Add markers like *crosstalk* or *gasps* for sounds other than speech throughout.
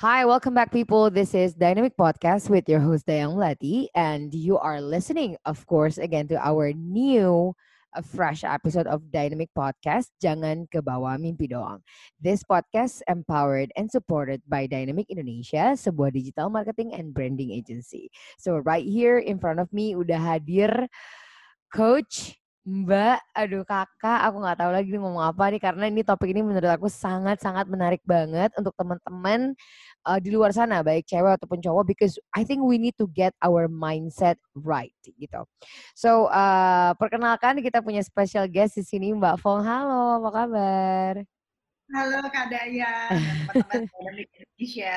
Hi, welcome back, people. This is Dynamic Podcast with your host Dayang Lati, and you are listening, of course, again to our new, a fresh episode of Dynamic Podcast. Jangan ke bawah mimpi doang. This podcast empowered and supported by Dynamic Indonesia, sebuah digital marketing and branding agency. So right here in front of me udah hadir Coach Mbak, aduh kakak, aku nggak tahu lagi ngomong apa nih karena ini topik ini menurut aku sangat-sangat menarik banget untuk teman-teman uh, di luar sana, baik cewek ataupun cowok, because I think we need to get our mindset right gitu. So uh, perkenalkan kita punya special guest di sini Mbak Fong. Halo, apa kabar? Halo Kak Daya teman-teman *laughs* Indonesia.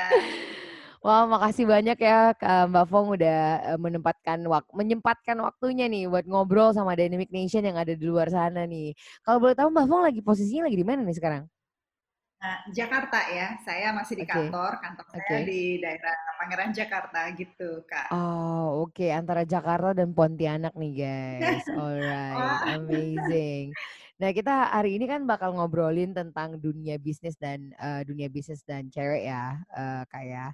Wah, makasih banyak ya Mbak Fong udah menempatkan waktu menyempatkan waktunya nih buat ngobrol sama Dynamic Nation yang ada di luar sana nih. Kalau boleh tahu Mbak Fong lagi posisinya lagi di mana nih sekarang? Nah, Jakarta ya, saya masih di okay. kantor, kantor saya okay. di daerah Pangeran Jakarta gitu, Kak. Oh, oke, okay. antara Jakarta dan Pontianak nih, guys. *laughs* Alright, amazing. Nah, kita hari ini kan bakal ngobrolin tentang dunia bisnis dan uh, dunia bisnis dan cewek ya, uh, kayak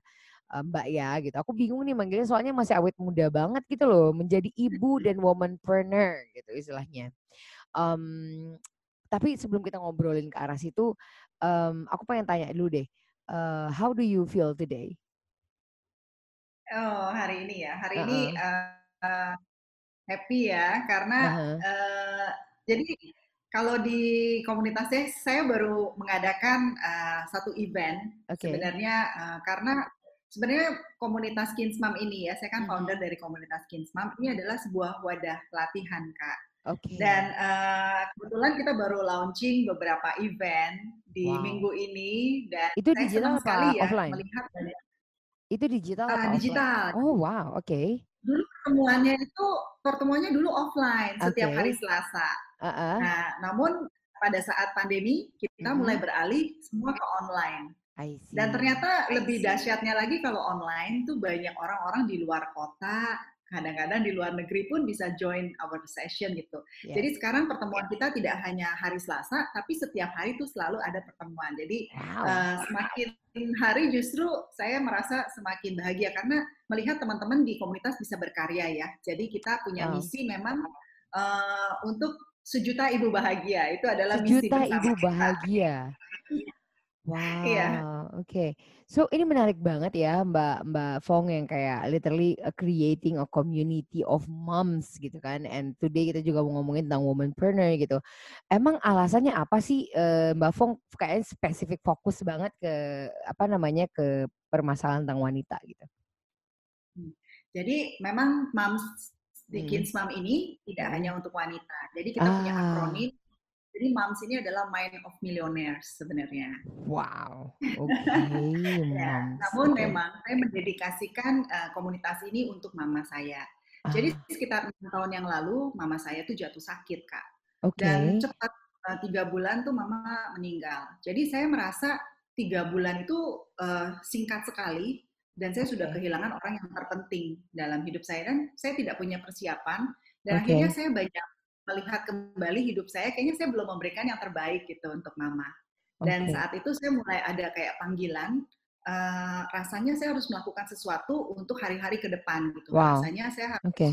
Mbak ya gitu. Aku bingung nih manggilnya soalnya masih awet muda banget gitu loh, menjadi ibu dan womanpreneur gitu istilahnya. Um, tapi sebelum kita ngobrolin ke arah situ, um, aku pengen tanya dulu deh, uh, how do you feel today? Oh hari ini ya, hari uh -uh. ini uh, happy ya karena uh -huh. uh, jadi kalau di komunitas saya, saya baru mengadakan uh, satu event okay. sebenarnya uh, karena sebenarnya komunitas Kinsmam ini ya, saya kan founder dari komunitas Kinsmam, ini adalah sebuah wadah pelatihan, Kak. Okay. Dan uh, kebetulan kita baru launching beberapa event di wow. minggu ini dan itu saya digital senang sekali ya offline? melihat banyak itu digital uh, digital. Offline? Oh wow, oke. Okay. Dulu pertemuannya itu pertemuannya dulu offline setiap Okay. hari Selasa. Uh-uh. Nah, namun pada saat pandemi kita Mhm. mulai beralih semua ke online. Dan ternyata lebih dahsyatnya lagi kalau online tuh banyak orang-orang di luar kota, kadang-kadang di luar negeri pun bisa join our session gitu. Yeah. Jadi sekarang pertemuan kita tidak hanya hari Selasa, tapi setiap hari itu selalu ada pertemuan. Jadi Wow. uh, semakin hari justru saya merasa semakin bahagia karena melihat teman-teman di komunitas bisa berkarya ya. Jadi kita punya Wow. misi memang uh, untuk sejuta ibu bahagia. Itu adalah misi Sejuta bersama ibu kita. Bahagia. Wow, Iya. oke. So ini menarik banget ya Mbak Mbak Fong yang kayak literally uh, creating a community of moms gitu kan. And today kita juga mau ngomongin tentang womanpreneur gitu. Emang alasannya apa sih uh, Mbak Fong kayaknya spesifik fokus banget ke apa namanya ke permasalahan tentang wanita gitu. Hmm. Jadi memang moms di Hmm. Kids Mom ini tidak hanya untuk wanita. Jadi kita punya Ah. akronim. Jadi moms ini adalah mind of millionaires sebenarnya. Wow, *laughs* oke. Ya, namun Oke. memang saya mendedikasikan uh, komunitas ini untuk mama saya. Jadi Ah, sekitar enam tahun yang lalu mama saya tuh jatuh sakit kak. oke. Dan cepat uh, tiga bulan tuh mama meninggal. Jadi saya merasa tiga bulan itu uh, singkat sekali dan saya sudah Oke. kehilangan orang yang terpenting dalam hidup saya dan saya tidak punya persiapan dan Oke. akhirnya saya banyak melihat kembali hidup saya kayaknya saya belum memberikan yang terbaik gitu untuk mama. Dan Oke. saat itu saya mulai ada kayak panggilan uh, rasanya saya harus melakukan sesuatu untuk hari-hari ke depan gitu. Wow. Rasanya saya harus Oke.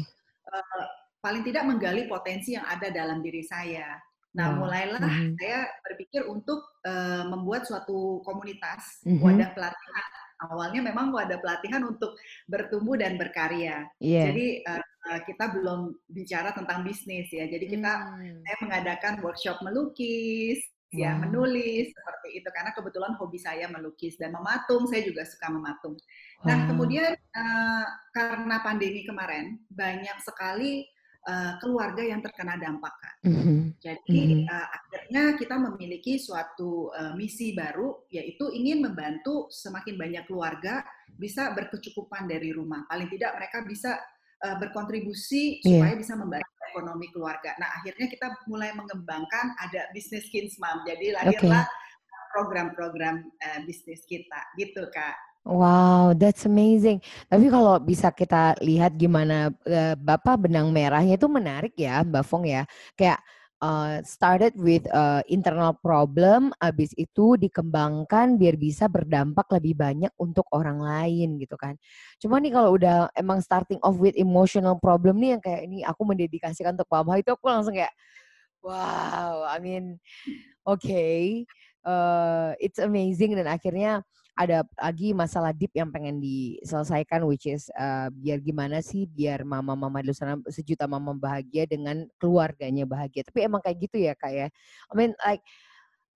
uh, paling tidak menggali potensi yang ada dalam diri saya. Nah, Wow. mulailah Mhm. saya berpikir untuk uh, membuat suatu komunitas Mhm. wadah pelatihan. Awalnya memang wadah pelatihan untuk bertumbuh dan berkarya. Iya. Jadi uh, kita belum bicara tentang bisnis ya. Jadi kita hmm. saya mengadakan workshop melukis, wow. ya menulis seperti itu karena kebetulan hobi saya melukis dan mematung. Saya juga suka mematung. Nah, wow. Nah kemudian uh, karena pandemi kemarin banyak sekali uh, keluarga yang terkena dampak kan. Mm-hmm. Jadi mm-hmm. Uh, akhirnya kita memiliki suatu uh, misi baru yaitu ingin membantu semakin banyak keluarga bisa berkecukupan dari rumah. Paling tidak mereka bisa uh, berkontribusi yeah. supaya bisa membantu ekonomi keluarga. Nah akhirnya kita mulai mengembangkan ada bisnis Kinsmam. Jadi lahirlah okay. program-program uh, bisnis kita gitu kak. Wow, that's amazing. Tapi kalau bisa kita lihat gimana uh, Bapak benang merahnya itu menarik ya, Mbak Fong ya. Kayak uh, started with uh, internal problem, abis itu dikembangkan biar bisa berdampak lebih banyak untuk orang lain gitu kan. Cuma nih kalau udah emang starting off with emotional problem nih yang kayak ini aku mendedikasikan untuk Mama itu aku langsung kayak wow, I mean okay, uh, it's amazing dan akhirnya ada lagi masalah deep yang pengen diselesaikan which is uh, biar gimana sih biar mama-mama di sana sejuta mama bahagia dengan keluarganya bahagia. Tapi emang kayak gitu ya kak ya. I mean like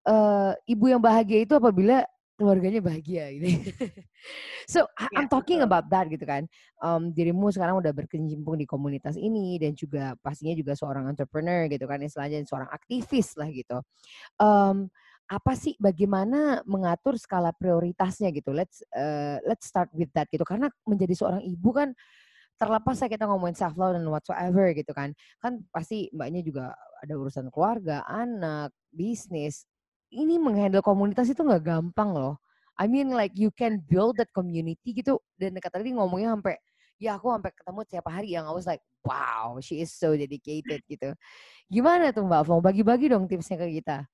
uh, ibu yang bahagia itu apabila keluarganya bahagia gitu. *laughs* so yeah, I'm talking about that gitu kan. Um, dirimu sekarang udah berkecimpung di komunitas ini dan juga pastinya juga seorang entrepreneur gitu kan istilahnya seorang aktivis lah gitu. Um, apa sih bagaimana mengatur skala prioritasnya gitu? Let's uh, let's start with that gitu. Karena menjadi seorang ibu kan terlepas saya kita ngomongin self love dan whatsoever gitu kan. Kan pasti mbaknya juga ada urusan keluarga anak bisnis. Ini menghandle komunitas itu nggak gampang loh. I mean like you can build that community gitu. Dan kata tadi ngomongnya sampai ya aku sampai ketemu tiap hari yang I was like wow she is so dedicated gitu. Gimana tuh mbak mau bagi-bagi dong tipsnya ke kita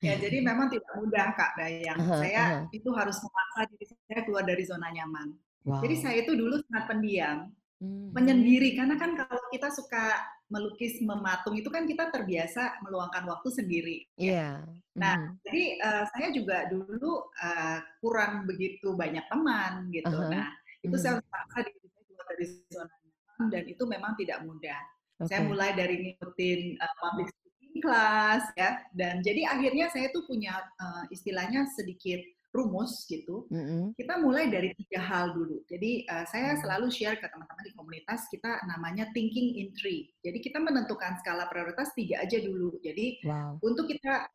Ya, jadi memang tidak mudah Kak Dayang. Uh-huh, saya uh-huh. itu harus memaksa diri saya keluar dari zona nyaman. Wow. Jadi saya itu dulu sangat pendiam, mm-hmm. menyendiri karena kan kalau kita suka melukis, mematung itu kan kita terbiasa meluangkan waktu sendiri. Iya. Yeah. Nah, mm-hmm. jadi uh, saya juga dulu uh, kurang begitu banyak teman gitu. Uh-huh. Nah, itu mm-hmm. saya harus memaksa diri saya keluar dari zona nyaman dan itu memang tidak mudah. Okay. Saya mulai dari ngikutin uh, public kelas ya dan jadi akhirnya saya tuh punya uh, istilahnya sedikit rumus gitu. Mm-hmm. Kita mulai dari tiga hal dulu. Jadi uh, saya mm. selalu share ke teman-teman di komunitas kita namanya thinking in three. Jadi kita menentukan skala prioritas tiga aja dulu. Jadi wow. untuk kita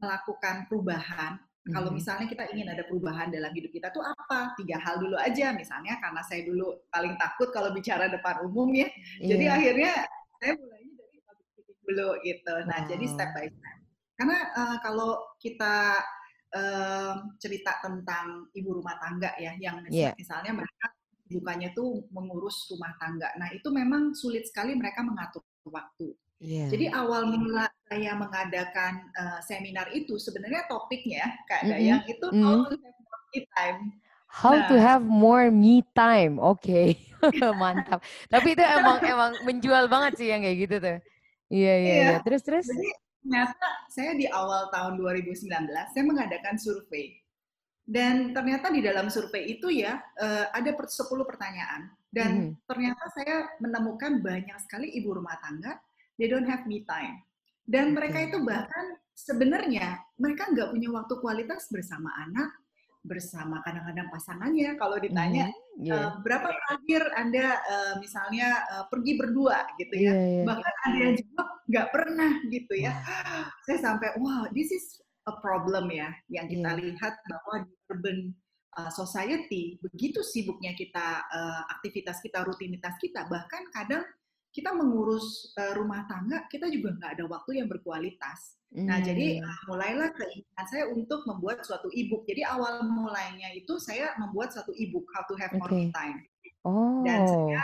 melakukan perubahan, mm-hmm. kalau misalnya kita ingin ada perubahan dalam hidup kita tuh apa? Tiga hal dulu aja. Misalnya karena saya dulu paling takut kalau bicara depan umum ya. Yeah. Jadi akhirnya saya mulai dulu gitu. Nah, wow. jadi step by step. Karena uh, kalau kita uh, cerita tentang ibu rumah tangga ya, yang yeah. misalnya mereka bukannya tuh mengurus rumah tangga. Nah, itu memang sulit sekali mereka mengatur waktu. Yeah. Jadi awal mula saya mengadakan uh, seminar itu sebenarnya topiknya Kak Dayang mm -hmm. itu mm -hmm. how to have more me time. How nah. to have more me time. Oke. Okay. *laughs* Mantap. Tapi itu emang emang menjual banget sih yang kayak gitu tuh. Iya, iya, iya. Terus, terus? Jadi, ternyata saya di awal tahun 2019, saya mengadakan survei. Dan ternyata di dalam survei itu ya, uh, ada 10 pertanyaan. Dan mm -hmm. ternyata saya menemukan banyak sekali ibu rumah tangga, they don't have me time. Dan mereka itu bahkan sebenarnya mereka nggak punya waktu kualitas bersama anak, bersama kadang-kadang pasangannya kalau ditanya mm, yeah. uh, berapa terakhir anda uh, misalnya uh, pergi berdua gitu ya yeah, yeah. bahkan ada yang jawab nggak pernah gitu ya *gasps* saya sampai wow this is a problem ya yang kita yeah. lihat bahwa di urban uh, society begitu sibuknya kita uh, aktivitas kita rutinitas kita bahkan kadang kita mengurus uh, rumah tangga kita juga nggak ada waktu yang berkualitas Nah, jadi uh, mulailah keinginan saya untuk membuat suatu ebook. Jadi awal mulainya itu saya membuat suatu ebook How to Have More okay. Time. Oh. Dan saya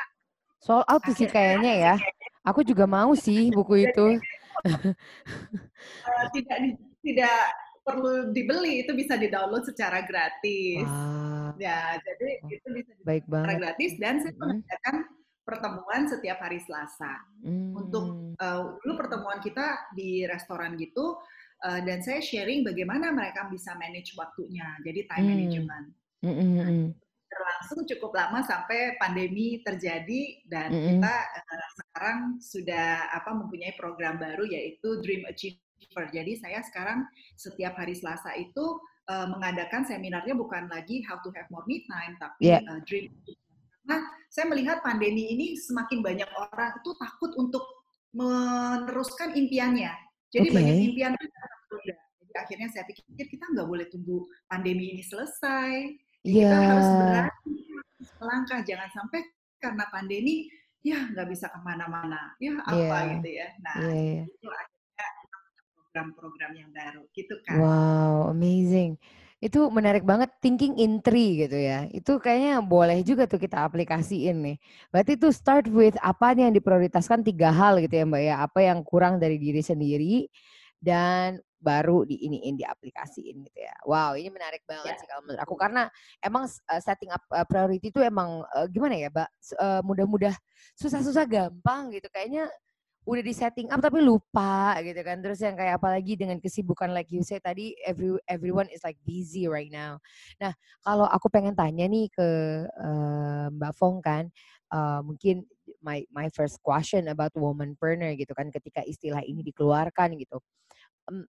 soal out sih kayaknya ya. Aku juga mau sih buku itu. uh, *laughs* tidak tidak perlu dibeli, itu bisa di-download secara gratis. Wow. Ya, jadi itu bisa Baik secara gratis dan saya mengadakan pertemuan setiap hari Selasa. Hmm. Untuk uh, dulu pertemuan kita di restoran gitu uh, dan saya sharing bagaimana mereka bisa manage waktunya. Jadi time hmm. management. Hmm. Nah, berlangsung cukup lama sampai pandemi terjadi dan mm -hmm. kita uh, sekarang sudah apa mempunyai program baru yaitu Dream Achiever. Jadi saya sekarang setiap hari Selasa itu uh, mengadakan seminarnya bukan lagi how to have more me time tapi yeah. uh, Dream Nah, saya melihat pandemi ini semakin banyak orang itu takut untuk meneruskan impiannya. Jadi okay. banyak impian tertunda. Jadi akhirnya saya pikir kita nggak boleh tunggu pandemi ini selesai. Yeah. Kita harus berani melangkah. Jangan sampai karena pandemi ya nggak bisa ke mana-mana. Ya apa yeah. gitu ya. Nah yeah. itu akhirnya program-program yang baru gitu kan. Wow, amazing. Itu menarik banget thinking in three gitu ya. Itu kayaknya boleh juga tuh kita aplikasiin nih. Berarti itu start with apa yang diprioritaskan tiga hal gitu ya Mbak ya. Apa yang kurang dari diri sendiri dan baru di ini ini diaplikasiin gitu ya. Wow, ini menarik banget ya. sih kalau menurut aku karena emang uh, setting up uh, priority itu emang uh, gimana ya, Mbak? Uh, mudah-mudah susah-susah gampang gitu. Kayaknya udah di setting up tapi lupa gitu kan. Terus yang kayak apalagi dengan kesibukan like you say tadi every everyone is like busy right now. Nah kalau aku pengen tanya nih ke uh, Mbak Fong kan uh, mungkin my my first question about woman partner gitu kan ketika istilah ini dikeluarkan gitu. Um,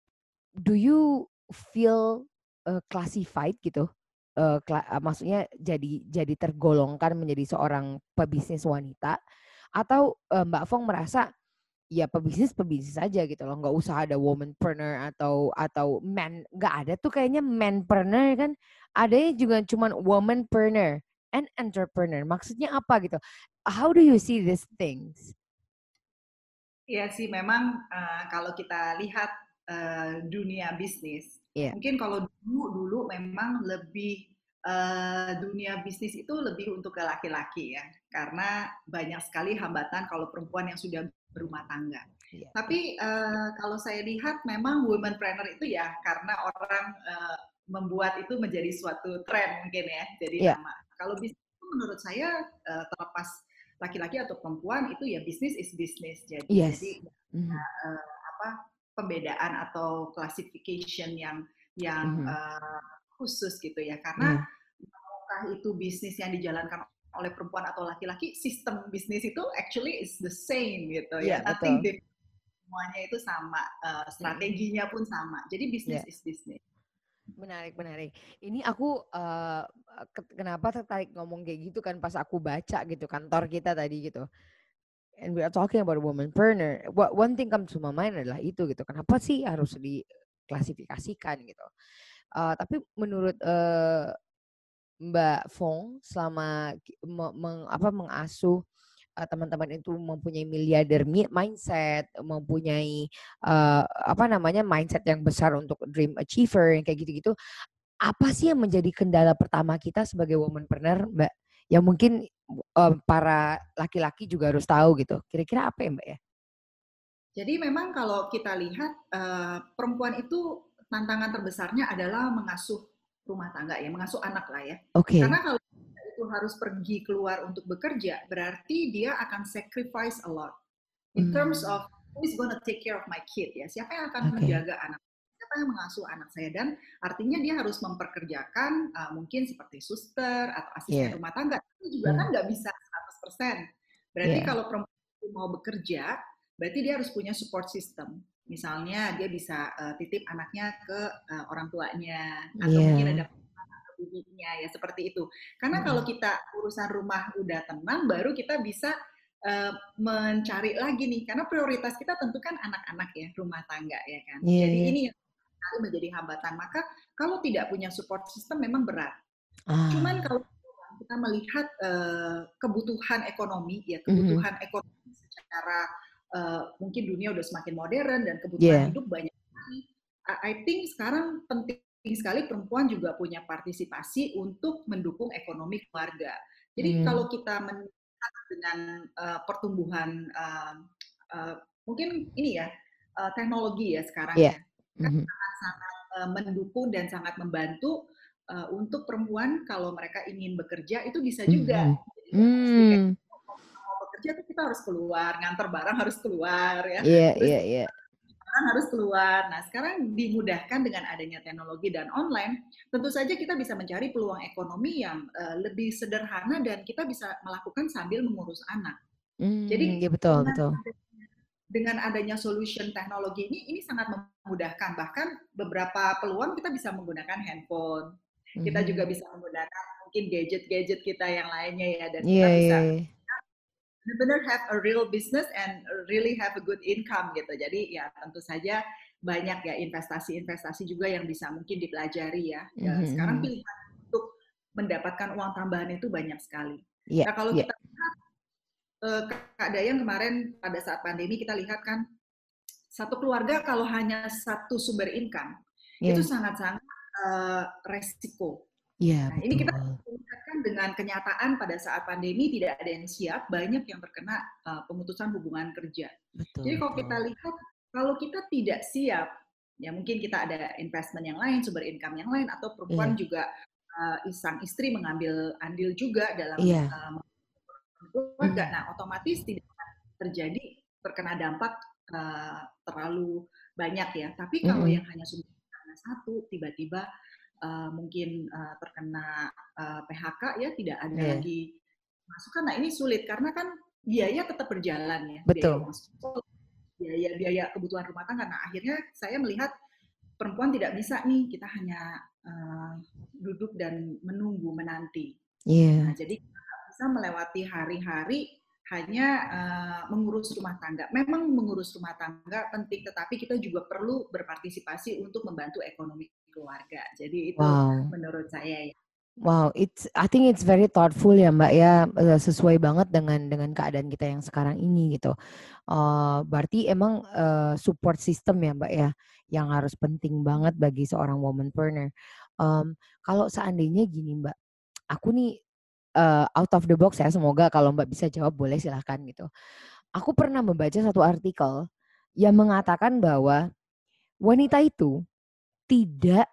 do you feel uh, classified gitu? Uh, uh, maksudnya jadi jadi tergolongkan menjadi seorang pebisnis wanita? Atau uh, Mbak Fong merasa ya pebisnis pebisnis aja gitu loh. Nggak usah ada womanpreneur atau atau man nggak ada tuh kayaknya manpreneur kan. Adanya juga cuman womanpreneur and entrepreneur. Maksudnya apa gitu? How do you see these things? Iya sih memang uh, kalau kita lihat uh, dunia bisnis yeah. mungkin kalau dulu dulu memang lebih uh, dunia bisnis itu lebih untuk ke laki-laki ya. Karena banyak sekali hambatan kalau perempuan yang sudah berumah tangga. Yeah. Tapi uh, kalau saya lihat memang women planner itu ya karena orang uh, membuat itu menjadi suatu tren mungkin ya, jadi yeah. nama. Kalau bisnis itu menurut saya uh, terlepas laki-laki atau perempuan itu ya bisnis is bisnis. Jadi, yes. jadi mm -hmm. uh, apa pembedaan atau classification yang yang mm -hmm. uh, khusus gitu ya karena mm. apakah itu bisnis yang dijalankan oleh perempuan atau laki-laki, sistem bisnis itu actually is the same gitu yeah, ya. Nothing different. Semuanya itu sama, uh, strateginya pun sama. Jadi bisnis yeah. is bisnis. Menarik, menarik. Ini aku uh, kenapa tertarik ngomong kayak gitu kan pas aku baca gitu kantor kita tadi gitu. And we are talking about woman burner. What one thing comes to my mind adalah itu gitu. Kenapa sih harus diklasifikasikan gitu? Uh, tapi menurut uh, Mbak Fong selama meng, apa, mengasuh uh, teman-teman itu mempunyai miliarder mindset, mempunyai uh, apa namanya mindset yang besar untuk dream achiever yang kayak gitu-gitu. Apa sih yang menjadi kendala pertama kita sebagai womanpreneur, Mbak? Yang mungkin uh, para laki-laki juga harus tahu gitu. Kira-kira apa ya, Mbak ya? Jadi memang kalau kita lihat uh, perempuan itu tantangan terbesarnya adalah mengasuh rumah tangga ya, mengasuh anak lah ya. Okay. Karena kalau itu harus pergi keluar untuk bekerja, berarti dia akan sacrifice a lot in hmm. terms of who is gonna take care of my kid ya. Siapa yang akan okay. menjaga anak? Siapa yang mengasuh anak saya? Dan artinya dia harus memperkerjakan uh, mungkin seperti suster atau asisten yeah. rumah tangga. Itu juga yeah. kan nggak bisa 100%. Berarti yeah. kalau perempuan mau bekerja, berarti dia harus punya support system misalnya dia bisa uh, titip anaknya ke uh, orang tuanya atau yeah. mungkin ada bibinya ya seperti itu. Karena mm. kalau kita urusan rumah udah tenang, baru kita bisa uh, mencari lagi nih. Karena prioritas kita tentu kan anak-anak ya, rumah tangga ya kan. Yeah, Jadi yeah. ini yang menjadi hambatan. Maka kalau tidak punya support system memang berat. Ah. Cuman kalau kita melihat uh, kebutuhan ekonomi ya, kebutuhan mm -hmm. ekonomi secara uh, mungkin dunia udah semakin modern dan kebutuhan yeah. hidup banyak I think sekarang penting sekali perempuan juga punya partisipasi untuk mendukung ekonomi keluarga. Jadi mm. kalau kita melihat dengan uh, pertumbuhan uh, uh, mungkin ini ya uh, teknologi ya sekarang yeah. ya, kan mm -hmm. sangat sangat uh, mendukung dan sangat membantu uh, untuk perempuan kalau mereka ingin bekerja itu bisa juga. Mm -hmm. Jadi, mm kerja tuh kita harus keluar, ngantar barang harus keluar ya. Iya, iya, iya. orang harus keluar. Nah, sekarang dimudahkan dengan adanya teknologi dan online, tentu saja kita bisa mencari peluang ekonomi yang uh, lebih sederhana dan kita bisa melakukan sambil mengurus anak. Hmm, Jadi ya betul dengan, betul. Dengan adanya solution teknologi ini, ini sangat memudahkan. Bahkan beberapa peluang kita bisa menggunakan handphone, hmm. kita juga bisa menggunakan mungkin gadget-gadget kita yang lainnya ya, dan yeah, kita iya, bisa yeah, yeah benar-benar have a real business and really have a good income gitu. Jadi ya tentu saja banyak ya investasi-investasi juga yang bisa mungkin dipelajari ya. Mm-hmm. Sekarang mhm. pilihan untuk mendapatkan uang tambahan itu banyak sekali. Yeah, nah kalau yeah. kita lihat uh, Kak Dayang kemarin pada saat pandemi kita lihat kan satu keluarga kalau hanya satu sumber income yeah. itu sangat-sangat uh, resiko Iya, nah, ini kita lihatkan dengan kenyataan pada saat pandemi tidak ada yang siap, banyak yang terkena uh, pemutusan hubungan kerja. Betul, Jadi kalau kita lihat, kalau kita tidak siap, ya mungkin kita ada investment yang lain, sumber income yang lain, atau perempuan yeah. juga uh, sang istri mengambil andil juga dalam yeah. Iya. uh, keluarga. Mm. Nah, otomatis tidak terjadi terkena dampak uh, terlalu banyak ya. Tapi kalau mm. yang hanya sumber satu, tiba-tiba uh, mungkin uh, terkena uh, PHK ya tidak ada yeah. lagi masukan. Nah ini sulit karena kan biaya tetap berjalan ya. Betul. Biaya biaya kebutuhan rumah tangga. Nah akhirnya saya melihat perempuan tidak bisa nih kita hanya uh, duduk dan menunggu menanti. Yeah. Nah, jadi kita bisa melewati hari-hari hanya uh, mengurus rumah tangga. Memang mengurus rumah tangga penting, tetapi kita juga perlu berpartisipasi untuk membantu ekonomi keluarga. Jadi itu wow. menurut saya ya. Wow, it's I think it's very thoughtful ya Mbak ya eh, sesuai banget dengan dengan keadaan kita yang sekarang ini gitu. Uh, berarti emang uh, support system ya Mbak ya yang harus penting banget bagi seorang womanpreneur. Um, kalau seandainya gini Mbak, aku nih uh, out of the box ya semoga kalau Mbak bisa jawab boleh silahkan gitu. Aku pernah membaca satu artikel yang mengatakan bahwa wanita itu tidak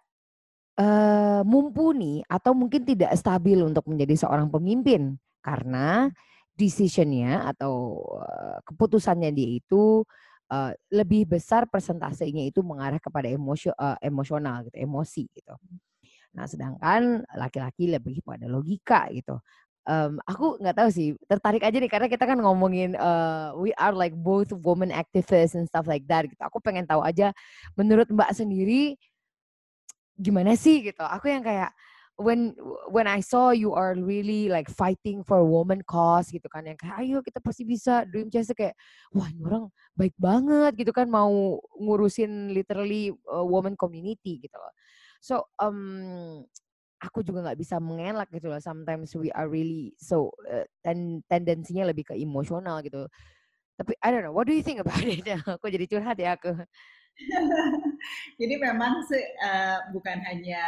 uh, mumpuni atau mungkin tidak stabil untuk menjadi seorang pemimpin karena decisionnya atau uh, keputusannya dia itu uh, lebih besar persentasenya itu mengarah kepada emosio, uh, emosional gitu, emosi gitu. Nah, sedangkan laki-laki lebih pada logika gitu. Um, aku nggak tahu sih, tertarik aja nih karena kita kan ngomongin uh, we are like both woman activists and stuff like that gitu. Aku pengen tahu aja menurut Mbak sendiri gimana sih gitu. Aku yang kayak when when I saw you are really like fighting for woman cause gitu kan yang kayak ayo kita pasti bisa dream chase kayak wah ini orang baik banget gitu kan mau ngurusin literally uh, woman community gitu loh. So um aku juga nggak bisa mengelak gitu loh. Sometimes we are really so uh, ten tendensinya lebih ke emosional gitu. Tapi I don't know, what do you think about *laughs* it? aku jadi curhat ya aku. *laughs* Jadi memang se, uh, bukan hanya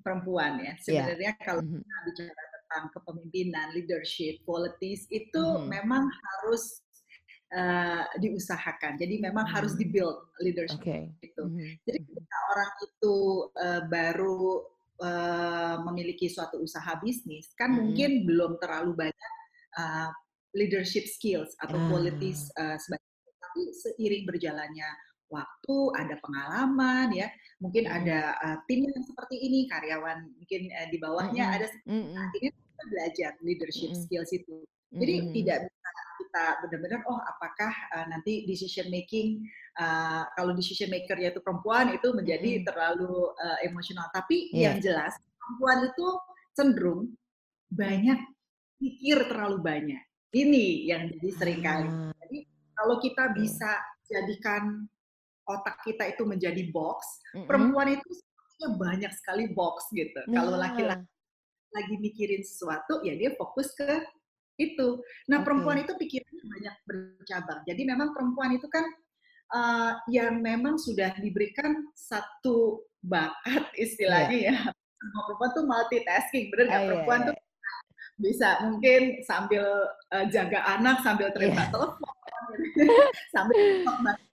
perempuan ya. Iya. Sebenarnya yeah. kalau mm-hmm. kita bicara tentang kepemimpinan, leadership, qualities itu mm-hmm. memang harus uh, diusahakan. Jadi memang mm-hmm. harus dibuild leadership okay. itu. Mm-hmm. Jadi mm-hmm. ketika orang itu uh, baru uh, memiliki suatu usaha bisnis, kan mm-hmm. mungkin belum terlalu banyak uh, leadership skills atau ah. qualities uh, sebagai tapi seiring berjalannya waktu, ada pengalaman ya, mungkin hmm. ada uh, tim yang seperti ini, karyawan mungkin uh, di bawahnya hmm. ada hmm. akhirnya kita belajar leadership hmm. skills itu. Jadi hmm. tidak bisa kita benar-benar oh apakah uh, nanti decision making uh, kalau decision makernya itu perempuan itu menjadi hmm. terlalu uh, emosional. Tapi yeah. yang jelas perempuan itu cenderung banyak pikir terlalu banyak. Ini yang jadi sering kali. Ah. Jadi kalau kita bisa jadikan otak kita itu menjadi box, mm-hmm. perempuan itu sebenarnya banyak sekali box gitu. Nah. Kalau laki-laki lagi mikirin sesuatu, ya dia fokus ke itu. Nah, okay. perempuan itu pikirannya banyak bercabang. Jadi memang perempuan itu kan uh, yang memang sudah diberikan satu bakat *laughs* istilahnya yeah. ya. Semua perempuan tuh multitasking, bener nggak? Oh, perempuan yeah. tuh iya. bisa mungkin sambil uh, jaga anak, sambil terima yeah. telepon, *laughs* sambil mungkin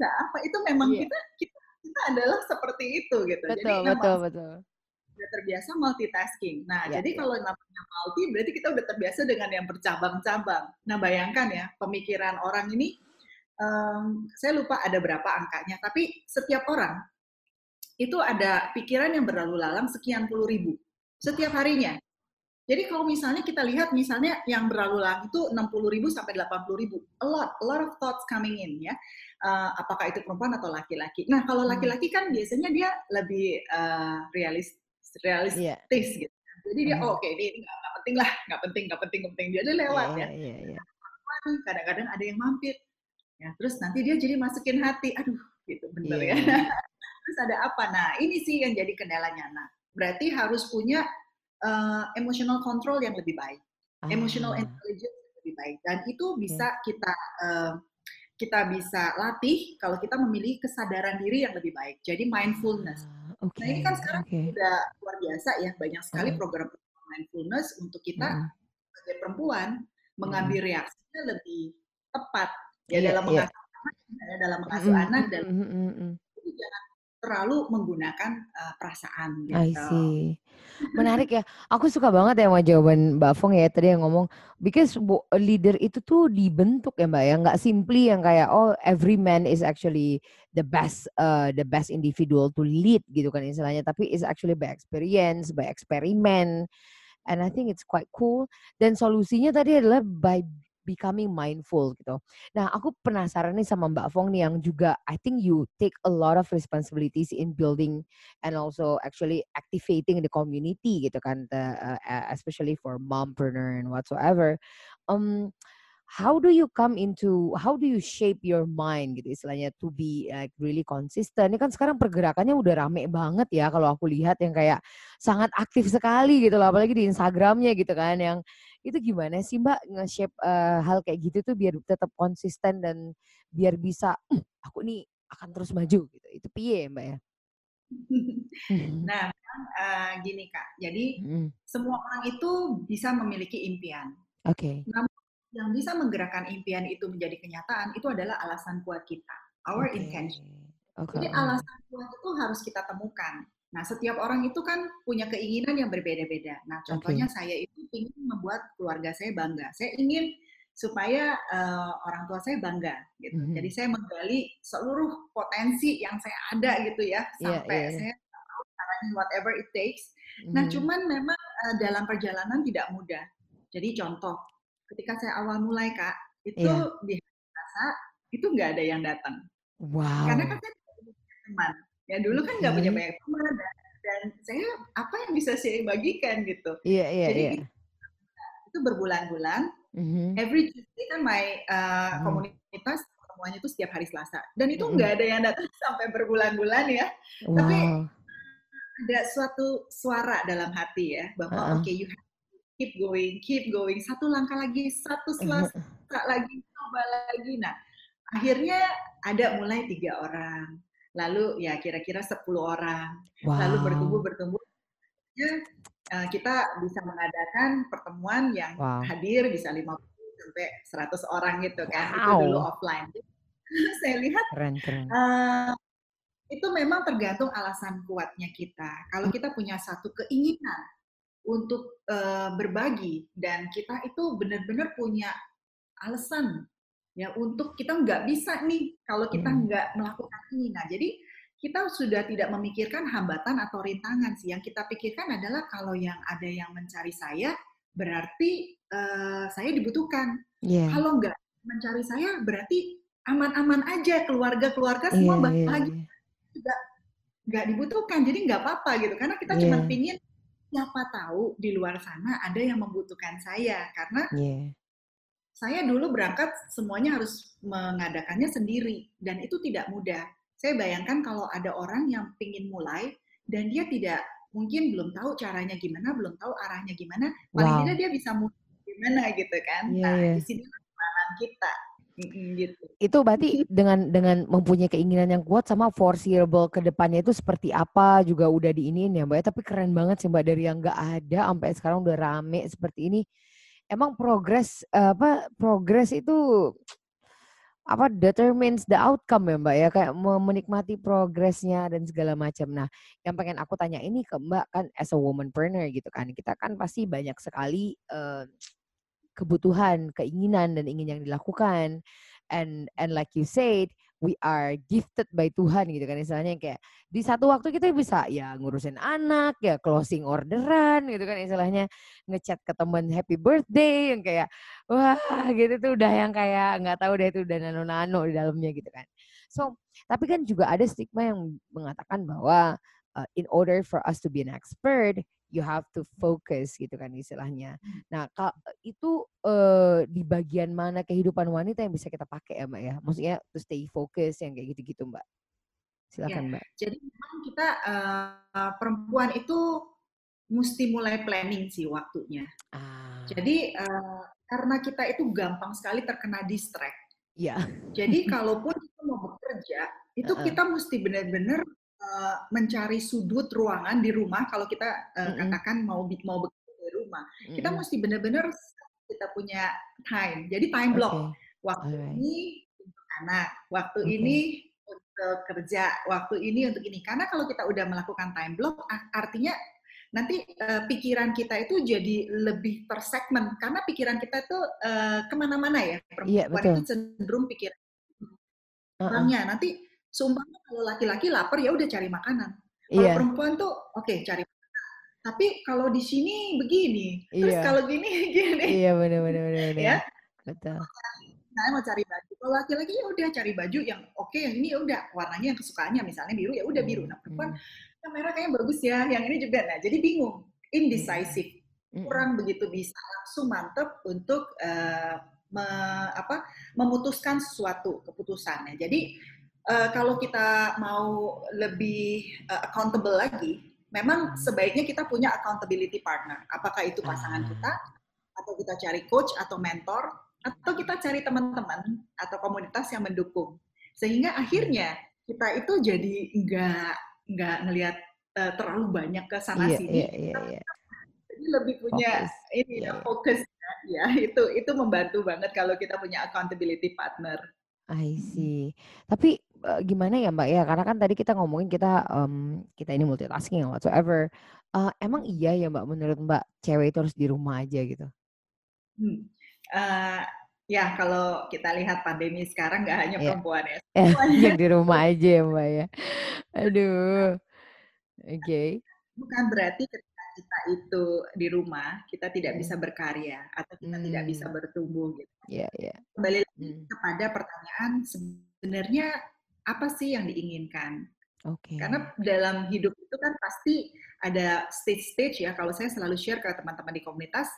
bisa apa itu memang yeah. kita, kita kita adalah seperti itu gitu betul, jadi betul betul udah terbiasa multitasking nah yeah, jadi yeah. kalau namanya multi berarti kita udah terbiasa dengan yang bercabang-cabang nah bayangkan ya pemikiran orang ini um, saya lupa ada berapa angkanya, tapi setiap orang itu ada pikiran yang berlalu lalang sekian puluh ribu setiap harinya. Jadi kalau misalnya kita lihat misalnya yang berlalu lalang itu 60 ribu sampai 80 ribu, a lot, a lot of thoughts coming in ya. Uh, apakah itu perempuan atau laki-laki? Nah kalau hmm. laki-laki kan biasanya dia lebih uh, realis, realistis yeah. gitu. Jadi dia oh, oke okay, ini nggak penting lah, nggak penting, nggak penting, penting dia lewat yeah, ya. Yeah, yeah. Kadang-kadang ada yang mampir, ya terus nanti dia jadi masukin hati, aduh gitu bener yeah. ya. *laughs* terus ada apa? Nah ini sih yang jadi kendalanya. Nah berarti harus punya uh, emotional control yang lebih baik, ah. emotional intelligence yang lebih baik, dan itu bisa okay. kita uh, kita bisa latih kalau kita memiliki kesadaran diri yang lebih baik. Jadi mindfulness. Uh, okay. Nah ini kan sekarang okay. sudah luar biasa ya, banyak sekali program mindfulness untuk kita sebagai perempuan mengambil reaksinya lebih tepat ya yeah, dalam iya. mengasuh yeah. anak, ya, dalam mengasuh mm, anak dan mm, mm, mm. jangan terlalu menggunakan uh, perasaan gitu. I see. Menarik ya. Aku suka banget ya sama jawaban Mbak Fong ya tadi yang ngomong because leader itu tuh dibentuk ya Mbak ya, nggak simply yang kayak oh every man is actually the best uh, the best individual to lead gitu kan istilahnya, tapi is actually by experience, by eksperimen. And I think it's quite cool. Dan solusinya tadi adalah by becoming mindful gitu. Nah, aku penasaran nih sama Mbak Fong nih yang juga I think you take a lot of responsibilities in building and also actually activating the community gitu kan, the, uh, especially for mompreneur and whatsoever. Um, how do you come into how do you shape your mind gitu istilahnya to be like really consistent ini kan sekarang pergerakannya udah rame banget ya kalau aku lihat yang kayak sangat aktif sekali gitu loh apalagi di Instagramnya gitu kan yang itu gimana sih Mbak nge-shape uh, hal kayak gitu tuh biar tetap konsisten dan biar bisa uh, aku nih akan terus maju gitu. Itu piye Mbak ya? *laughs* nah, uh, *laughs* gini Kak. Jadi mm. semua orang itu bisa memiliki impian. Oke. Okay. Namun yang bisa menggerakkan impian itu menjadi kenyataan itu adalah alasan kuat kita, our okay. intention. Okay. Jadi alasan kuat itu harus kita temukan. Nah, setiap orang itu kan punya keinginan yang berbeda-beda. Nah, contohnya okay. saya itu ingin membuat keluarga saya bangga. Saya ingin supaya uh, orang tua saya bangga gitu. Mm -hmm. Jadi saya menggali seluruh potensi yang saya ada gitu ya iya, sampai yeah, yeah. saya caranya whatever it takes. Mm -hmm. Nah, mm-hmm. cuman memang uh, dalam perjalanan tidak mudah. Jadi contoh, ketika saya awal mulai kak, itu yeah. di rasa itu nggak ada yang datang. Wow. Karena kan saya teman Ya dulu kan nggak punya banyak teman dan, dan saya apa yang bisa saya bagikan gitu. Iya yeah, iya yeah, Jadi yeah. itu berbulan-bulan. Mm-hmm. Every Tuesday kan my uh, mm-hmm. komunitas semuanya itu setiap hari Selasa dan itu nggak mm-hmm. ada yang datang *laughs* sampai berbulan-bulan ya. Wow. Tapi ada suatu suara dalam hati ya bahwa uh-uh. oke okay, you have keep going, keep going, satu langkah lagi, satu Selasa uh-huh. lagi, coba lagi. Nah akhirnya ada mulai tiga orang lalu ya kira-kira 10 orang, wow. lalu bertumbuh bertumbuh, ya uh, kita bisa mengadakan pertemuan yang wow. hadir bisa 50 sampai 100 orang gitu kan, wow. itu dulu offline. *laughs* Saya lihat keren, keren. Uh, itu memang tergantung alasan kuatnya kita. Kalau kita punya satu keinginan untuk uh, berbagi dan kita itu benar-benar punya alasan ya untuk kita nggak bisa nih kalau kita hmm. nggak melakukan ini. Nah, jadi kita sudah tidak memikirkan hambatan atau rintangan sih. Yang kita pikirkan adalah kalau yang ada yang mencari saya, berarti uh, saya dibutuhkan. Yeah. Kalau nggak mencari saya, berarti aman-aman aja keluarga-keluarga semua yeah, bahagia. Yeah. Juga nggak dibutuhkan, jadi nggak apa-apa gitu. Karena kita yeah. cuma pingin siapa tahu di luar sana ada yang membutuhkan saya karena yeah saya dulu berangkat semuanya harus mengadakannya sendiri dan itu tidak mudah. Saya bayangkan kalau ada orang yang ingin mulai dan dia tidak mungkin belum tahu caranya gimana, belum tahu arahnya gimana, paling wow. tidak dia bisa mulai gimana gitu kan. Yeah. Nah, iya. di sini kita. Gitu. Itu berarti dengan dengan mempunyai keinginan yang kuat sama foreseeable ke depannya itu seperti apa juga udah diinin ya Mbak. Ya. Tapi keren banget sih Mbak dari yang nggak ada sampai sekarang udah rame seperti ini emang progres apa progres itu apa determines the outcome ya mbak ya kayak menikmati progresnya dan segala macam. Nah, yang pengen aku tanya ini ke mbak kan as a woman partner gitu kan, kita kan pasti banyak sekali uh, kebutuhan, keinginan dan ingin yang dilakukan. And and like you said, we are gifted by Tuhan gitu kan istilahnya kayak di satu waktu kita bisa ya ngurusin anak ya closing orderan gitu kan istilahnya ngechat ke teman happy birthday yang kayak wah gitu tuh udah yang kayak nggak tahu deh itu udah nano-nano di dalamnya gitu kan so tapi kan juga ada stigma yang mengatakan bahwa uh, in order for us to be an expert you have to focus gitu kan istilahnya. Hmm. Nah, kak, itu uh, di bagian mana kehidupan wanita yang bisa kita pakai ya, Mbak ya? Maksudnya to stay focus yang kayak gitu-gitu, Mbak. Silakan, ya, Mbak. Jadi memang kita uh, perempuan itu mesti mulai planning sih waktunya. Ah. Jadi uh, karena kita itu gampang sekali terkena distract. Iya. Jadi *laughs* kalaupun kita mau bekerja, itu uh -uh. kita mesti benar-benar Eh, mencari sudut ruangan di rumah kalau kita uh, mm -hmm. katakan mau mau bekerja di rumah mm -hmm. kita mesti benar-benar kita punya time jadi time block okay. waktu Alright. ini untuk anak waktu okay. ini untuk kerja waktu ini untuk ini karena kalau kita udah melakukan time block artinya nanti uh, pikiran kita itu jadi lebih tersegmen karena pikiran kita itu uh, ke mana-mana ya iya, perempuan yeah, itu cenderung pikiran uh -uh. nanti Seumpama kalau laki-laki lapar ya udah cari makanan. Kalau yeah. perempuan tuh oke okay, cari makanan. Tapi kalau di sini begini, terus yeah. kalau gini *laughs* gini. Iya benar benar benar. Ya. Betul. Saya mau cari baju. Kalau laki-laki ya udah cari baju yang oke, okay, yang ini ya udah warnanya yang kesukaannya misalnya biru ya udah biru. Nah perempuan hmm. yang merah kayaknya bagus ya, yang ini juga. Nah jadi bingung, indecisive, kurang begitu bisa langsung mantep untuk uh, me, apa, memutuskan sesuatu keputusannya. Jadi uh, kalau kita mau lebih uh, accountable lagi, memang sebaiknya kita punya accountability partner. Apakah itu pasangan kita, atau kita cari coach atau mentor, atau kita cari teman-teman atau komunitas yang mendukung. Sehingga akhirnya kita itu jadi nggak nggak ngelihat uh, terlalu banyak ke sana iya, sini. Iya, iya, iya. Jadi lebih punya fokus. ini yeah, fokus ya. ya itu itu membantu banget kalau kita punya accountability partner. I see. Tapi uh, gimana ya Mbak ya? Karena kan tadi kita ngomongin kita um, kita ini multitasking whatsoever. Uh, emang iya ya Mbak menurut Mbak cewek itu harus di rumah aja gitu? Hmm. Uh, ya kalau kita lihat pandemi sekarang nggak hanya yeah. perempuan ya. *laughs* yang di rumah aja ya Mbak ya. Aduh. Oke. Okay. Bukan berarti ketika kita itu di rumah kita tidak hmm. bisa berkarya atau kita hmm. tidak bisa bertumbuh gitu. Iya, yeah, iya. Yeah. Kembali lagi hmm. kepada pertanyaan sebenarnya apa sih yang diinginkan. Okay. Karena dalam hidup itu kan pasti ada stage-stage ya. Kalau saya selalu share ke teman-teman di komunitas,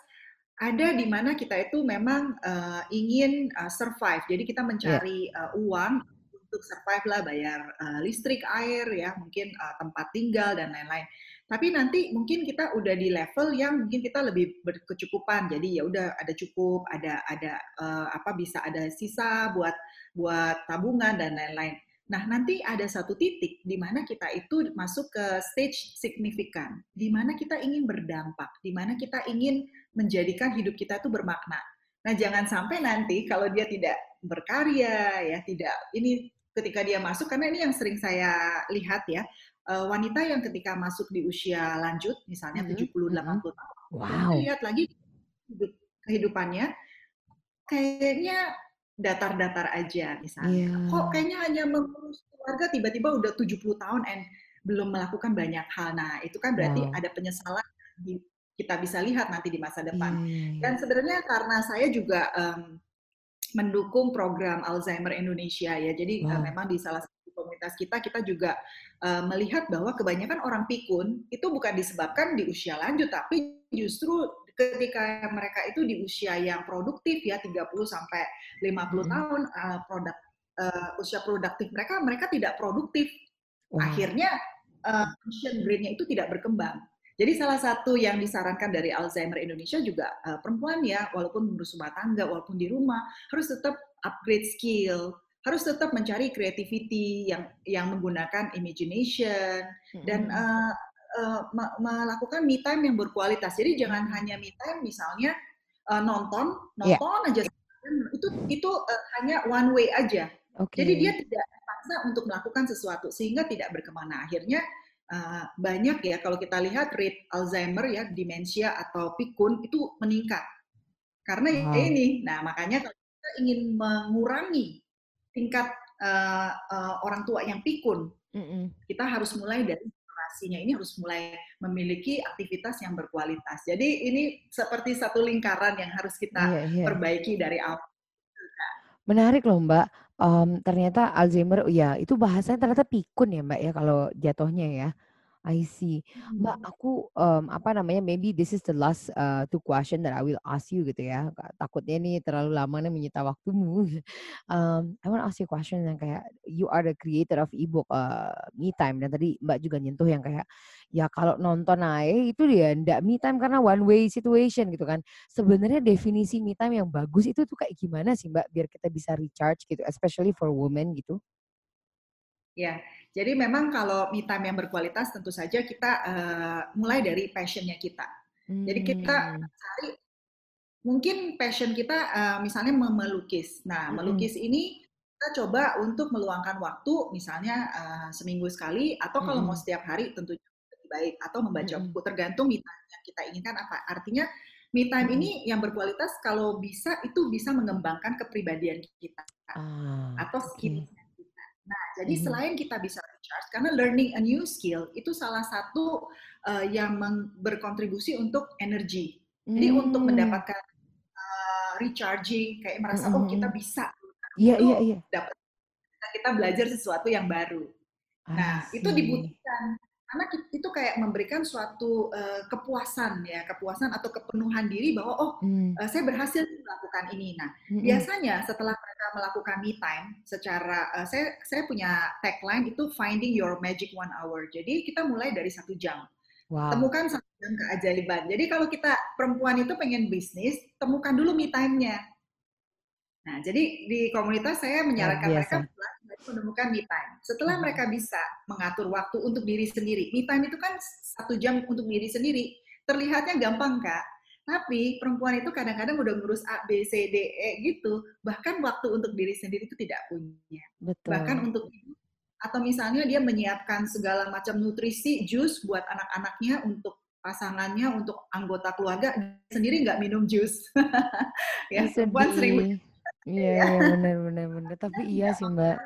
ada di mana kita itu memang uh, ingin uh, survive. Jadi kita mencari yeah. uh, uang untuk survive lah, bayar uh, listrik, air, ya, mungkin uh, tempat tinggal dan lain-lain. Tapi nanti mungkin kita udah di level yang mungkin kita lebih berkecukupan. Jadi ya udah ada cukup, ada ada uh, apa bisa ada sisa buat buat tabungan dan lain-lain. Nah, nanti ada satu titik di mana kita itu masuk ke stage signifikan, di mana kita ingin berdampak, di mana kita ingin menjadikan hidup kita itu bermakna. Nah, jangan sampai nanti kalau dia tidak berkarya, ya tidak ini ketika dia masuk, karena ini yang sering saya lihat ya, eh, wanita yang ketika masuk di usia lanjut, misalnya mm -hmm. 70-80 tahun, wow. lihat lagi hidup, kehidupannya, kayaknya datar-datar aja misalnya. Yeah. Kok kayaknya hanya mengurus keluarga tiba-tiba udah 70 tahun and belum melakukan banyak hal. Nah, itu kan berarti wow. ada penyesalan di, kita bisa lihat nanti di masa depan. Yeah. Dan sebenarnya karena saya juga um, mendukung program Alzheimer Indonesia ya. Jadi wow. uh, memang di salah satu komunitas kita kita juga uh, melihat bahwa kebanyakan orang pikun itu bukan disebabkan di usia lanjut tapi justru ketika mereka itu di usia yang produktif ya 30 sampai 50 hmm. tahun uh, produk uh, usia produktif mereka mereka tidak produktif. Wow. Akhirnya uh, vision brain-nya itu tidak berkembang. Jadi salah satu yang disarankan dari Alzheimer Indonesia juga uh, perempuan ya walaupun berumah rumah tangga walaupun di rumah harus tetap upgrade skill, harus tetap mencari creativity yang yang menggunakan imagination hmm. dan uh, uh, melakukan me time yang berkualitas. Jadi jangan hanya me time misalnya uh, nonton, iya. nonton yeah. aja itu itu uh, hanya one way aja. Okay. Jadi dia tidak terpaksa untuk melakukan sesuatu sehingga tidak berkemana. Akhirnya uh, banyak ya kalau kita lihat rate Alzheimer ya, demensia atau pikun itu meningkat. Karena wow. ini, nah makanya kalau kita ingin mengurangi tingkat uh, uh, orang tua yang pikun, mm -mm. kita harus mulai dari generasinya ini harus mulai memiliki aktivitas yang berkualitas. Jadi ini seperti satu lingkaran yang harus kita yeah, yeah. perbaiki dari awal. Menarik loh Mbak. Um, ternyata Alzheimer, ya itu bahasanya ternyata pikun ya Mbak ya kalau jatuhnya ya. I see. Mbak, hmm. aku um, apa namanya? Maybe this is the last uh, two question that I will ask you gitu ya. Takutnya ini terlalu lama nih menyita waktumu. um, *laughs* I want to ask you a question yang kayak you are the creator of ebook uh, Me Time dan tadi Mbak juga nyentuh yang kayak ya kalau nonton aja itu dia ndak me time karena one way situation gitu kan. Sebenarnya definisi me time yang bagus itu tuh kayak gimana sih Mbak biar kita bisa recharge gitu, especially for women gitu? Ya, jadi memang kalau me time yang berkualitas tentu saja kita uh, mulai dari passionnya kita. Hmm. Jadi kita hmm. cari mungkin passion kita uh, misalnya melukis. Nah, hmm. melukis ini kita coba untuk meluangkan waktu misalnya uh, seminggu sekali atau kalau hmm. mau setiap hari tentunya lebih baik atau membaca hmm. buku tergantung me time yang kita inginkan apa. Artinya me time hmm. ini yang berkualitas kalau bisa itu bisa mengembangkan kepribadian kita ah, atau skill okay Nah, jadi hmm. selain kita bisa recharge, karena learning a new skill itu salah satu uh, yang berkontribusi untuk energi. Jadi hmm. untuk mendapatkan uh, recharging, kayak merasa hmm. oh kita bisa. Iya iya iya. Dapat kita belajar sesuatu yang baru. Nah, itu dibutuhkan karena itu kayak memberikan suatu uh, kepuasan ya kepuasan atau kepenuhan diri bahwa oh hmm. uh, saya berhasil melakukan ini nah hmm. biasanya setelah mereka melakukan me time secara uh, saya saya punya tagline itu finding your magic one hour jadi kita mulai dari satu jam wow. temukan satu jam keajaiban jadi kalau kita perempuan itu pengen bisnis temukan dulu me time-nya nah jadi di komunitas saya menyarankan mereka menemukan me time. Setelah hmm. mereka bisa mengatur waktu untuk diri sendiri, me time itu kan satu jam untuk diri sendiri. Terlihatnya gampang kak, tapi perempuan itu kadang-kadang udah ngurus A, B, C, D, E gitu. Bahkan waktu untuk diri sendiri itu tidak punya. Betul. Bahkan untuk atau misalnya dia menyiapkan segala macam nutrisi, jus buat anak-anaknya untuk pasangannya, untuk anggota keluarga sendiri nggak minum jus. *laughs* ya, perempuan sering Iya, *laughs* iya benar benar benar. Tapi iya sih Mbak.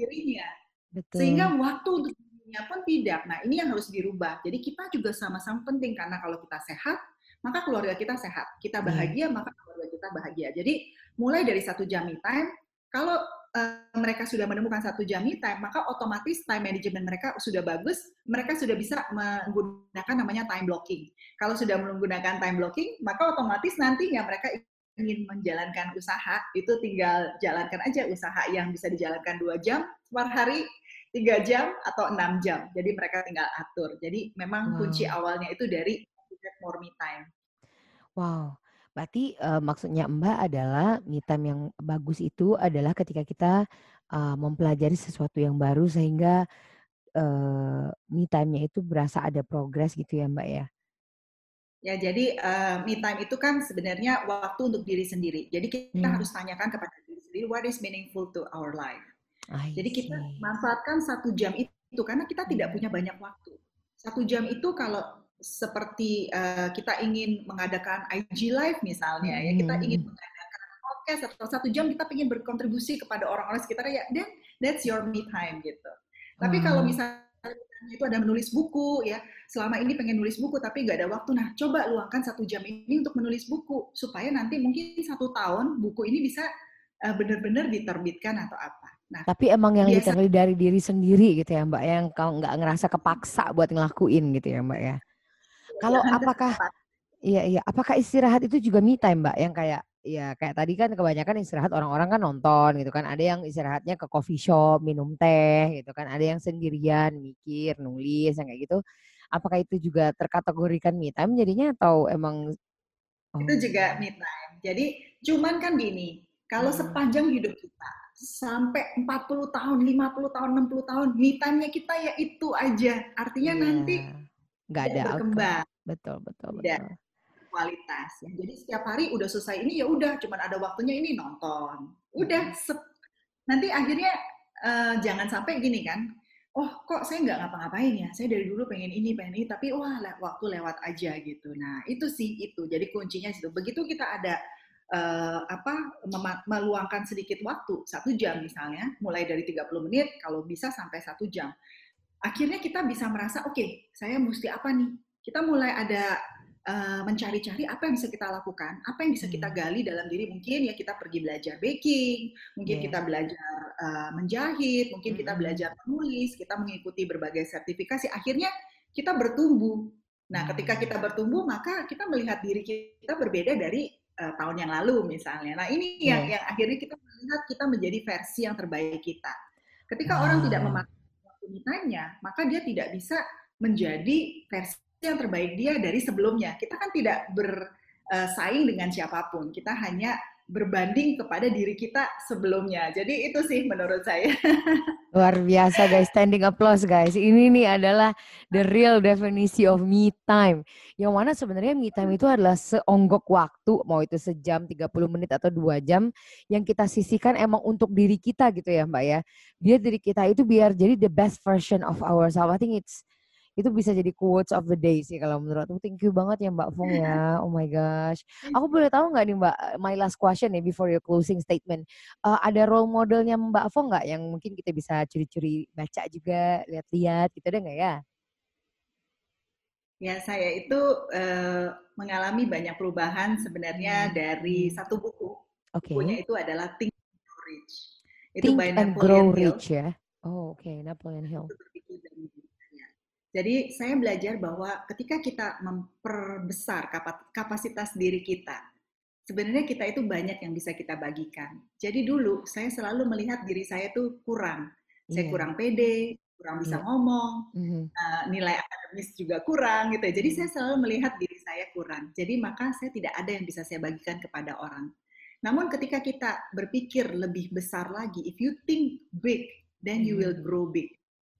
dirinya. Betul. Sehingga waktu untuk dirinya pun tidak. Nah ini yang harus dirubah. Jadi kita juga sama-sama penting karena kalau kita sehat, maka keluarga kita sehat. Kita iya. bahagia, maka keluarga kita bahagia. Jadi mulai dari satu jam me time, kalau uh, mereka sudah menemukan satu jam me time, maka otomatis time management mereka sudah bagus, mereka sudah bisa menggunakan namanya time blocking. Kalau sudah menggunakan time blocking, maka otomatis nantinya mereka ingin menjalankan usaha itu tinggal jalankan aja usaha yang bisa dijalankan dua jam per hari tiga jam atau enam jam jadi mereka tinggal atur jadi memang wow. kunci awalnya itu dari more me time wow berarti uh, maksudnya Mbak adalah me time yang bagus itu adalah ketika kita uh, mempelajari sesuatu yang baru sehingga uh, me time-nya itu berasa ada progres gitu ya Mbak ya Ya, jadi uh, me time itu kan sebenarnya waktu untuk diri sendiri. Jadi kita hmm. harus tanyakan kepada diri sendiri, what is meaningful to our life? I jadi kita manfaatkan satu jam itu karena kita tidak hmm. punya banyak waktu. Satu jam itu kalau seperti uh, kita ingin mengadakan IG live misalnya, hmm. ya kita ingin hmm. mengadakan podcast atau satu jam kita ingin berkontribusi kepada orang-orang sekitar ya, then that's your me time gitu. Tapi hmm. kalau misalnya itu ada menulis buku ya selama ini pengen nulis buku tapi nggak ada waktu nah coba luangkan satu jam ini untuk menulis buku supaya nanti mungkin satu tahun buku ini bisa uh, benar-benar diterbitkan atau apa nah tapi emang yang biasa, dari diri sendiri gitu ya mbak yang kau nggak ngerasa kepaksa buat ngelakuin gitu ya mbak ya kalau apakah iya iya apakah istirahat itu juga me time mbak yang kayak ya kayak tadi kan kebanyakan istirahat orang-orang kan nonton gitu kan. Ada yang istirahatnya ke coffee shop, minum teh gitu kan. Ada yang sendirian mikir, nulis yang kayak gitu. Apakah itu juga terkategorikan me time jadinya atau emang oh. itu juga me time. Jadi cuman kan gini, kalau hmm. sepanjang hidup kita sampai 40 tahun, 50 tahun, 60 tahun, me time-nya kita ya itu aja. Artinya yeah. nanti nggak ada berkembang. Betul, betul, betul kualitas. Ya. Jadi setiap hari udah selesai ini ya udah, cuman ada waktunya ini nonton. Udah, sep. nanti akhirnya uh, jangan sampai gini kan. Oh kok saya nggak ngapa-ngapain ya? Saya dari dulu pengen ini, pengen ini, tapi wah waktu lewat aja gitu. Nah itu sih itu. Jadi kuncinya situ. Begitu kita ada uh, apa meluangkan sedikit waktu satu jam misalnya mulai dari 30 menit kalau bisa sampai satu jam akhirnya kita bisa merasa oke okay, saya mesti apa nih kita mulai ada uh, mencari-cari apa yang bisa kita lakukan apa yang bisa kita hmm. gali dalam diri mungkin ya kita pergi belajar baking mungkin yeah. kita belajar uh, menjahit mungkin kita hmm. belajar menulis kita mengikuti berbagai sertifikasi akhirnya kita bertumbuh nah ketika kita hmm. bertumbuh maka kita melihat diri kita berbeda dari uh, tahun yang lalu misalnya. Nah ini yeah. yang yang akhirnya kita melihat kita menjadi versi yang terbaik kita. Ketika wow. orang tidak memakai waktu maka dia tidak bisa menjadi versi yang terbaik dia dari sebelumnya. Kita kan tidak bersaing dengan siapa pun. Kita hanya berbanding kepada diri kita sebelumnya. Jadi itu sih menurut saya. *laughs* Luar biasa guys, standing applause guys. Ini nih adalah the real definisi of me time. Yang mana sebenarnya me time itu adalah seonggok waktu, mau itu sejam, 30 menit atau dua jam yang kita sisihkan emang untuk diri kita gitu ya Mbak ya. Biar diri kita itu biar jadi the best version of ourselves. I think it's itu bisa jadi quotes of the day sih kalau menurut aku. Thank you banget ya Mbak Fong ya. *laughs* Oh my gosh. Aku boleh tahu nggak nih Mbak, my last question nih before your closing statement. Uh, ada role modelnya Mbak Fong nggak yang mungkin kita bisa curi-curi baca juga, lihat-lihat gitu ada nggak ya? Ya, saya itu uh, mengalami banyak perubahan sebenarnya hmm. dari satu buku. Okay. Bukunya itu adalah Think and Grow Rich. Itu Think by and Grow Rich ya. Oh, oke, okay. Napoleon Hill. Jadi saya belajar bahwa ketika kita memperbesar kapasitas diri kita, sebenarnya kita itu banyak yang bisa kita bagikan. Jadi dulu saya selalu melihat diri saya tuh kurang. Saya yeah. kurang pede, kurang bisa yeah. ngomong, mm-hmm. uh, nilai akademis juga kurang gitu. Jadi mm-hmm. saya selalu melihat diri saya kurang. Jadi maka saya tidak ada yang bisa saya bagikan kepada orang. Namun ketika kita berpikir lebih besar lagi, if you think big, then you will mm-hmm. grow big.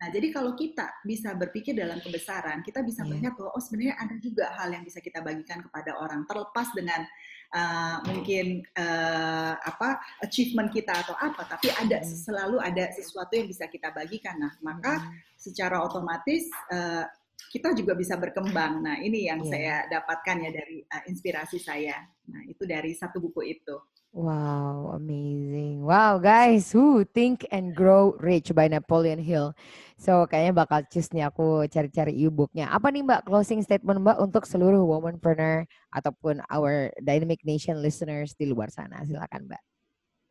Nah, jadi kalau kita bisa berpikir dalam kebesaran, kita bisa yeah. melihat bahwa oh sebenarnya ada juga hal yang bisa kita bagikan kepada orang, terlepas dengan uh, mungkin uh, apa achievement kita atau apa, tapi ada mm. selalu ada sesuatu yang bisa kita bagikan. Nah, maka mm. secara otomatis uh, kita juga bisa berkembang. Nah, ini yang yeah. saya dapatkan ya dari uh, inspirasi saya. Nah, itu dari satu buku itu. Wow, amazing. Wow, guys, who Think and Grow Rich by Napoleon Hill. So, kayaknya bakal choose nih aku cari-cari e-booknya. Apa nih Mbak closing statement Mbak untuk seluruh womanpreneur ataupun our Dynamic Nation listeners di luar sana? Silakan Mbak.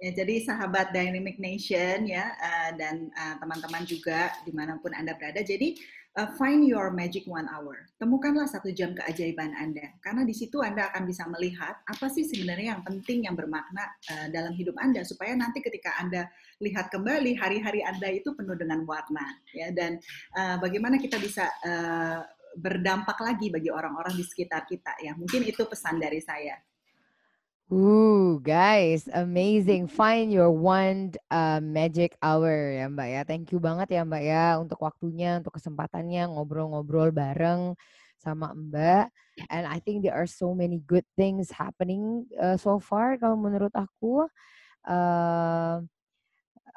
Ya, jadi sahabat Dynamic Nation ya uh, dan uh, teman-teman juga di mana pun Anda berada. Jadi uh, find your magic one hour. Temukanlah satu jam keajaiban Anda, karena di situ Anda akan bisa melihat apa sih sebenarnya yang penting, yang bermakna uh, dalam hidup Anda, supaya nanti ketika Anda lihat kembali hari-hari Anda itu penuh dengan warna, ya. Dan uh, bagaimana kita bisa uh, berdampak lagi bagi orang-orang di sekitar kita, ya. Mungkin itu pesan dari saya. Ooh, guys, amazing. Find your one uh, magic hour ya Mbak ya. Thank you banget ya Mbak ya untuk waktunya, untuk kesempatannya ngobrol-ngobrol bareng sama Mbak. And I think there are so many good things happening uh, so far kalau menurut aku. Uh,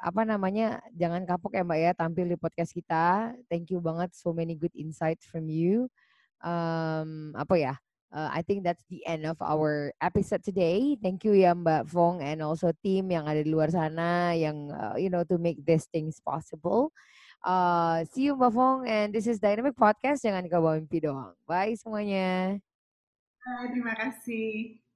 apa namanya jangan kapok ya Mbak ya tampil di podcast kita. Thank you banget so many good insights from you. Um, apa ya? Uh, I think that's the end of our episode today. Thank you ya Mbak Fong and also team yang ada di luar sana yang uh, you know to make these things possible. Uh, see you Mbak Fong and this is Dynamic Podcast. Jangan kau mimpi doang. Bye semuanya. Terima kasih.